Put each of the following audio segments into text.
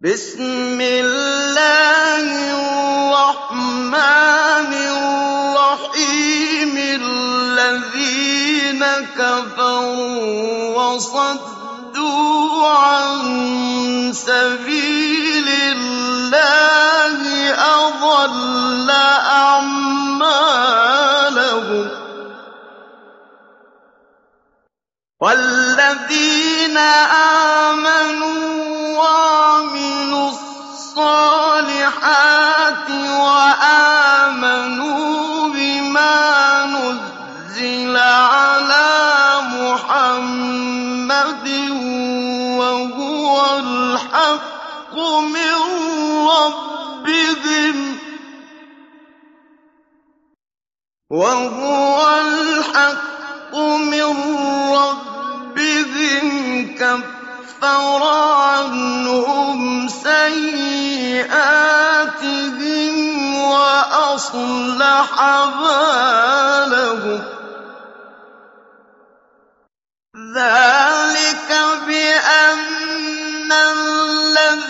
بِسْمِ اللَّهِ الرَّحْمَٰنِ الرَّحِيمِ الَّذِينَ كَفَرُوا وَصَدُّوا عَن سَبِيلِ اللَّهِ أَضَلَّ أَعْمَالَهُمْ وَالَّذِينَ آمَنُوا الْحَقُّ مِن رَّبِّهِمْ كَفَّرَ عَنْهُمْ سَيِّئَاتِهِمْ وَأَصْلَحَ بَالَهُمْ. ذَٰلِكَ بِأَنَّ الَّذِينَ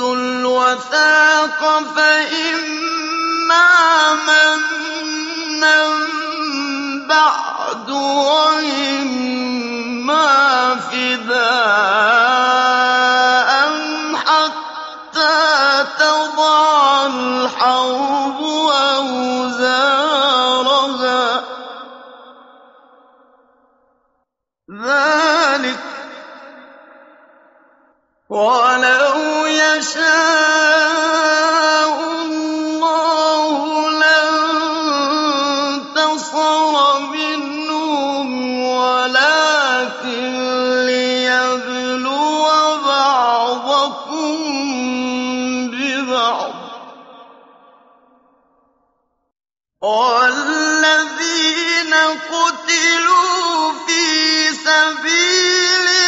الْوَثَاقَ فَإِمَّا مَنًّا بَعْدُ وَإِمَّا فِدَاءً. بِبَعْضٍ ۗ. وَالَّذِينَ قُتِلُوا فِي سَبِيلِ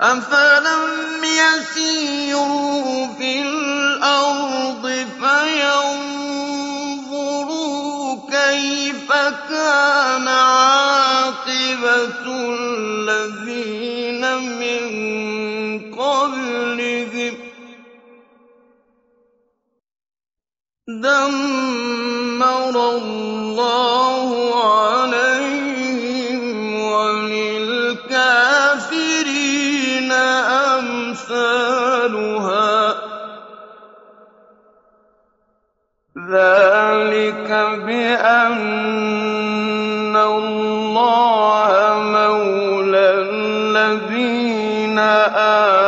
أَفَلَمْ يَسِيرُوا فِي الْأَرْضِ فَيَنظُرُوا كَيْفَ كَانَ عَاقِبَةُ الَّذِينَ مِن قَبْلِهِمْ ۚ دَمَّرَ اللَّهُ عَلَيْهِمْ ۖ ذَٰلِكَ بِأَنَّ اللَّهَ مَوْلَى الَّذِينَ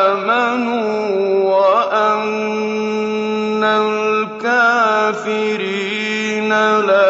آمَنُوا وَأَنَّ الْكَافِرِينَ لَا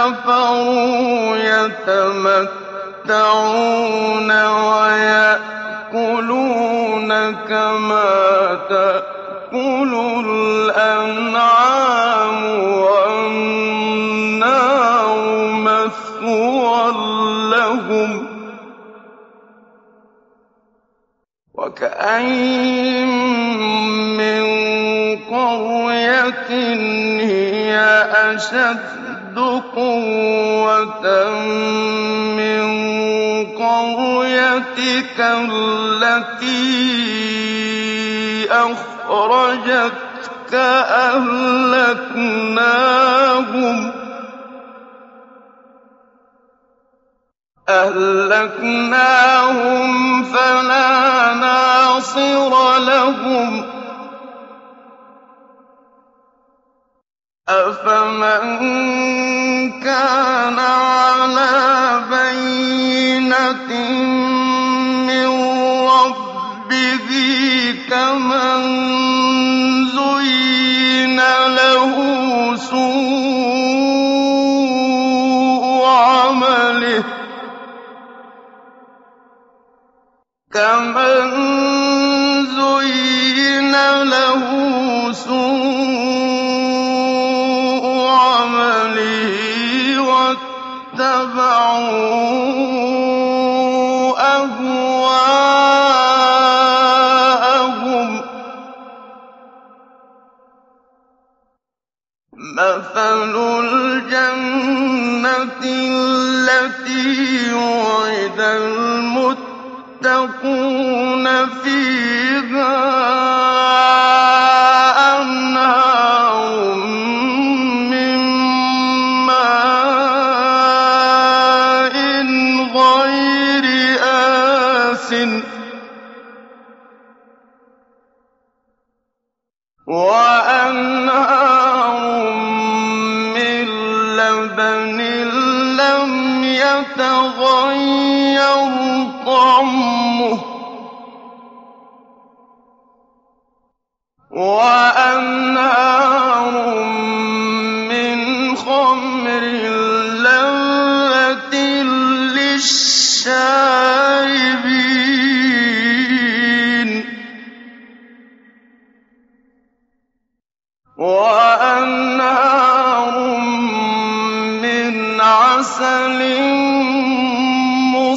كَفَرُوا يَتَمَتَّعُونَ وَيَأْكُلُونَ كَمَا تَأْكُلُ الْأَنْعَامُ وَالنَّارُ مَثْوًى لَّهُمْ ۖ وَكَأَيِّن مِّن قَرْيَةٍ هِيَ أَشَدُّ قُوَّةً مِّن قَرْيَتِكَ الَّتِي أَخْرَجَتْكَ أَهْلَكْنَاهُمْ فَلَا نَاصِرَ لَهُمْ ۚ أَفَمَن كَانَ عَلَىٰ بَيِّنَةٍ الَّتِي وُعِدَ الْمُتَّقُونَ ۖ فِيهَا.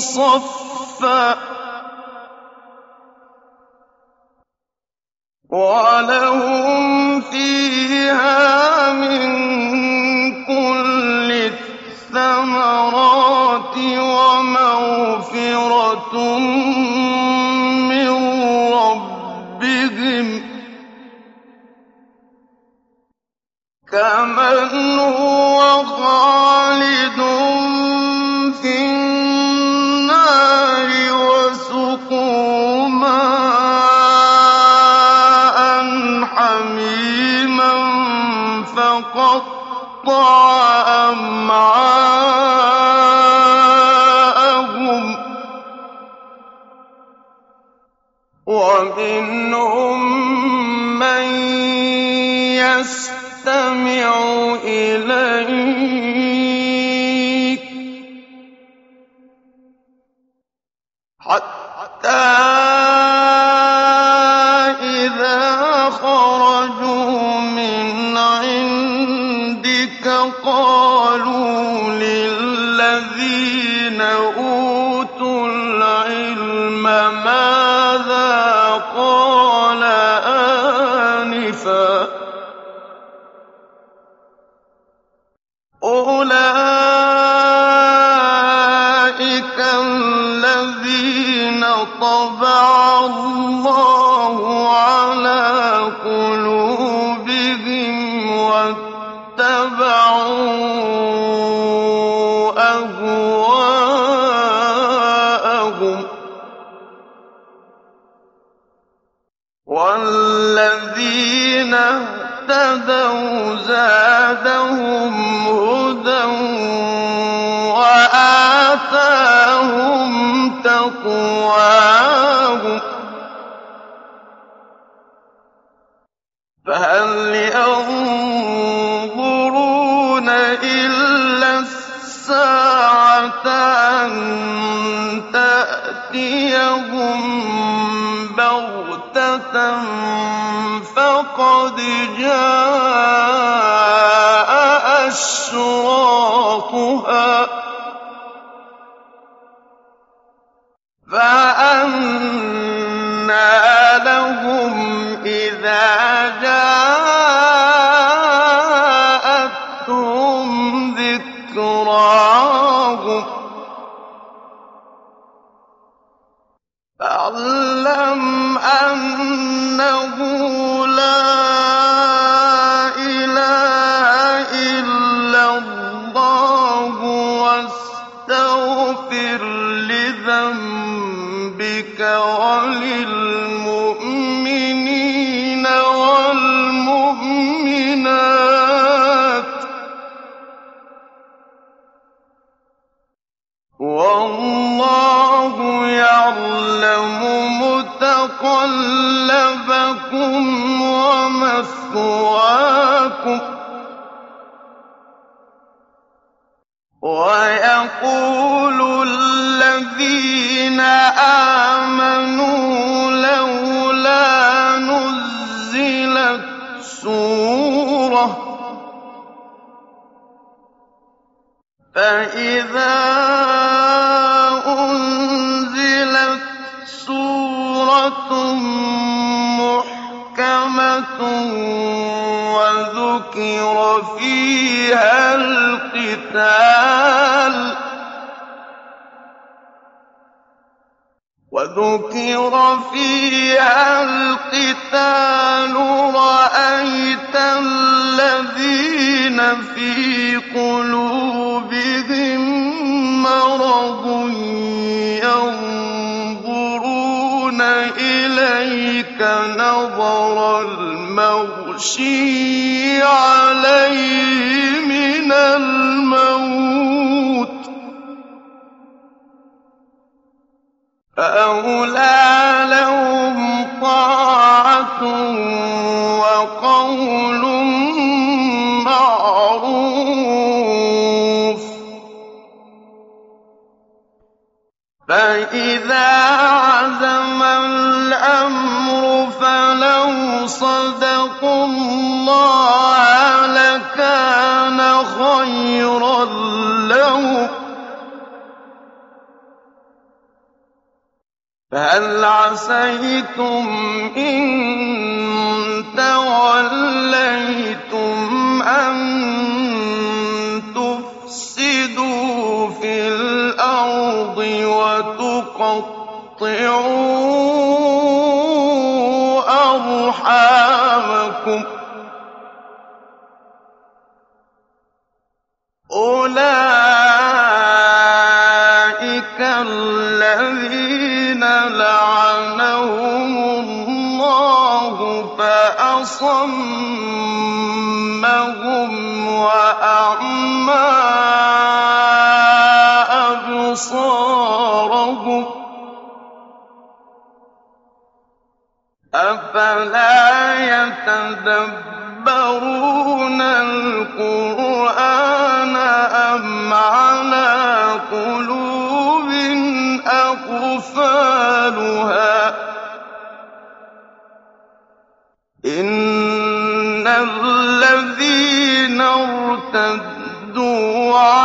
مُّصَفًّى ۖ وَلَهُمْ فِيهَا مِن كُلِّ الثَّمَرَاتِ وَمَغْفِرَةٌ فَقَطَّعَ أَمْعَاءَهُمْ ۚ وَمِنْهُم مَّن يَسْتَمِعُ إِلَيْكَ ۖ قَالَ آنِفًا ۚ فَقَدْ جَاءَ أَشْرَاطُهَا ۚ سُورَةٌ ۖ. فَإِذَا أُنزِلَتْ سُورَةٌ مُّحْكَمَةٌ وَذُكِرَ فِيهَا الْقِتَالُ رَأَيْتَ الَّذِينَ فِي قُلُوبِهِم مَّرَضٌ يَنظُرُونَ إِلَيْكَ نَظَرَ الْمَغْشِيِّ عَسَيْتُمْ إِن تَوَلَّيْتُمْ أَن تُفْسِدُوا فِي الْأَرْضِ وَتُقَطِّعُوا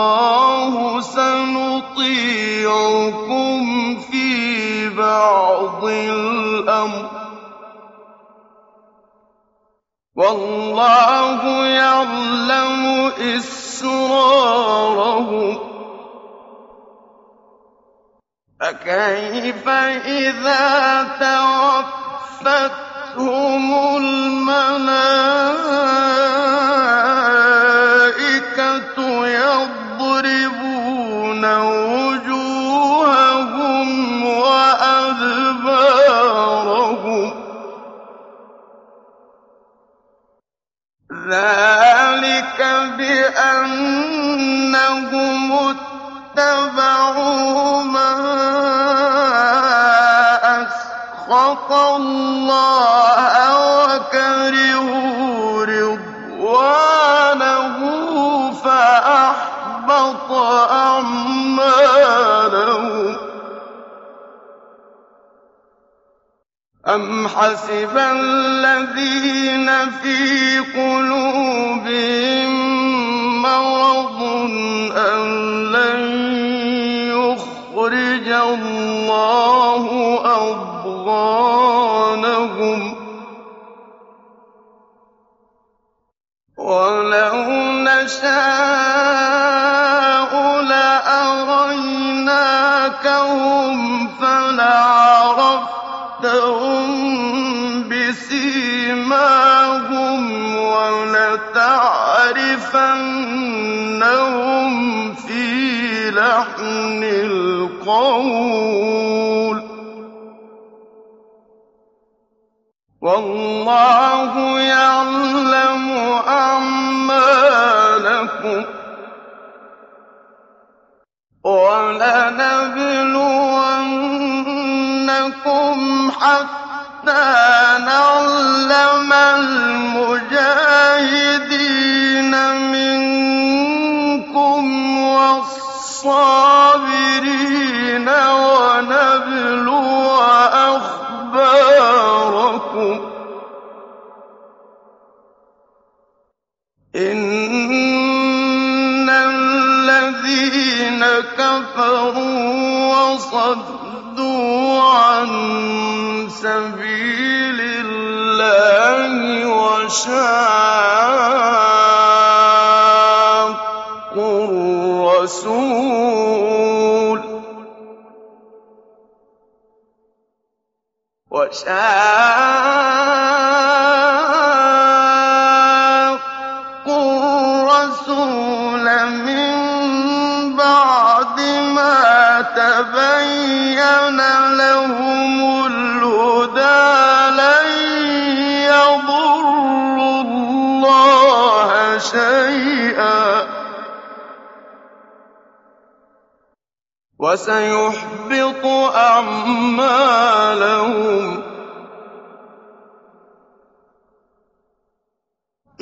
اللَّهُ سَنُطِيعُكُمْ فِي بَعْضِ الْأَمْرِ ۖ. وَاللَّهُ يَعْلَمُ إِسْرَارَهُمْ ۚ فَكَيْفَ إِذَا تَوَفَّتْهُمُ الْمَلَائِكَةُ؟ ذَٰلِكَ بِأَنَّهُمُ اتَّبَعُوا مَا أَسْخَطَ اللَّهَ وَكَرِهُوا رِضْوَانَهُ فَأَحْبَطَ أَمْ حَسِبَ الَّذِينَ فِي قُلُوبِهِم مَّرَضٌ أَن لَّن يُخْرِجَ اللَّهُ أَضْغَانَهُمْ ۚ وَلَوْ نَشَاءُ الْقَوْلِ ۚ. وَاللَّهُ الرَّسُولَ مِن بَعْدِ مَا تَبَيَّنَ لَهُمُ الْهُدَىٰ لَن يَضُرُّوا اللَّهَ شَيْئًا ۖ. وَسَيُحْبِطُ أَعْمَالَهُمْ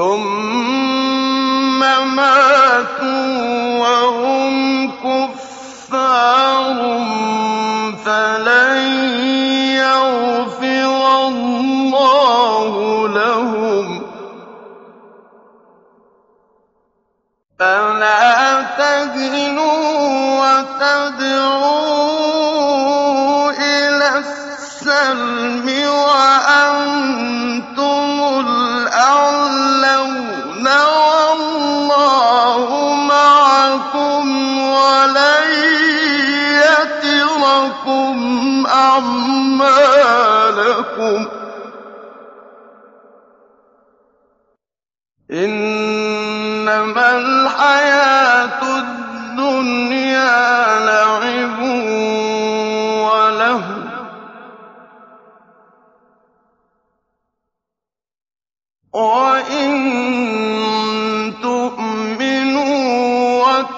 ثم ماتوا وهم كفار فلن يغفر الله لهم. فلا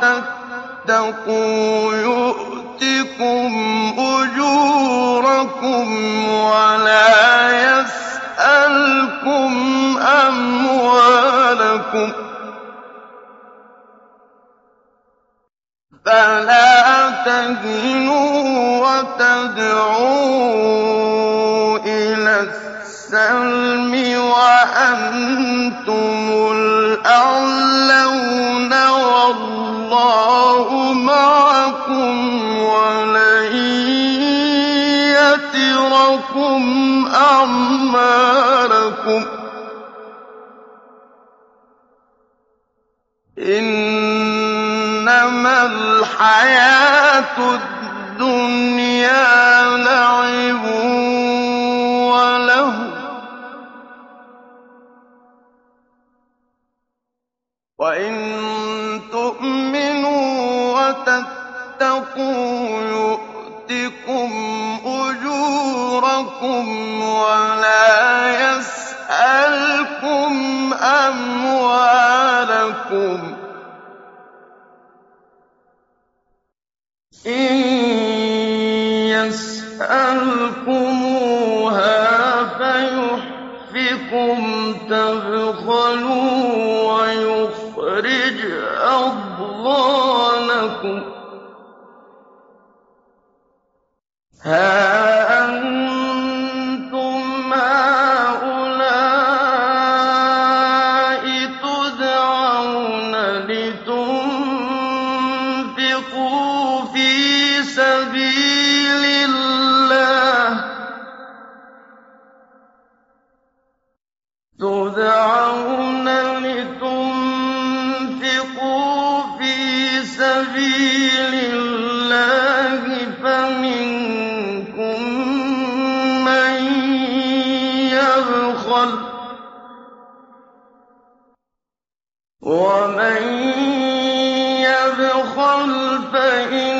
وتتقوا يؤتكم أجوركم ولا يسألكم أموالكم فلا تهنوا وتدعوا إلى السلم وأنتم يتركم أعمالكم إنما الحياة الدنيا لعب ولهو وإن تؤمنوا وتتقوا أجوركم ولا يسألكم أموالكم إن يسألكموها فيحفكم تبخلوا ويخرج أضغانكم يبخل فإنما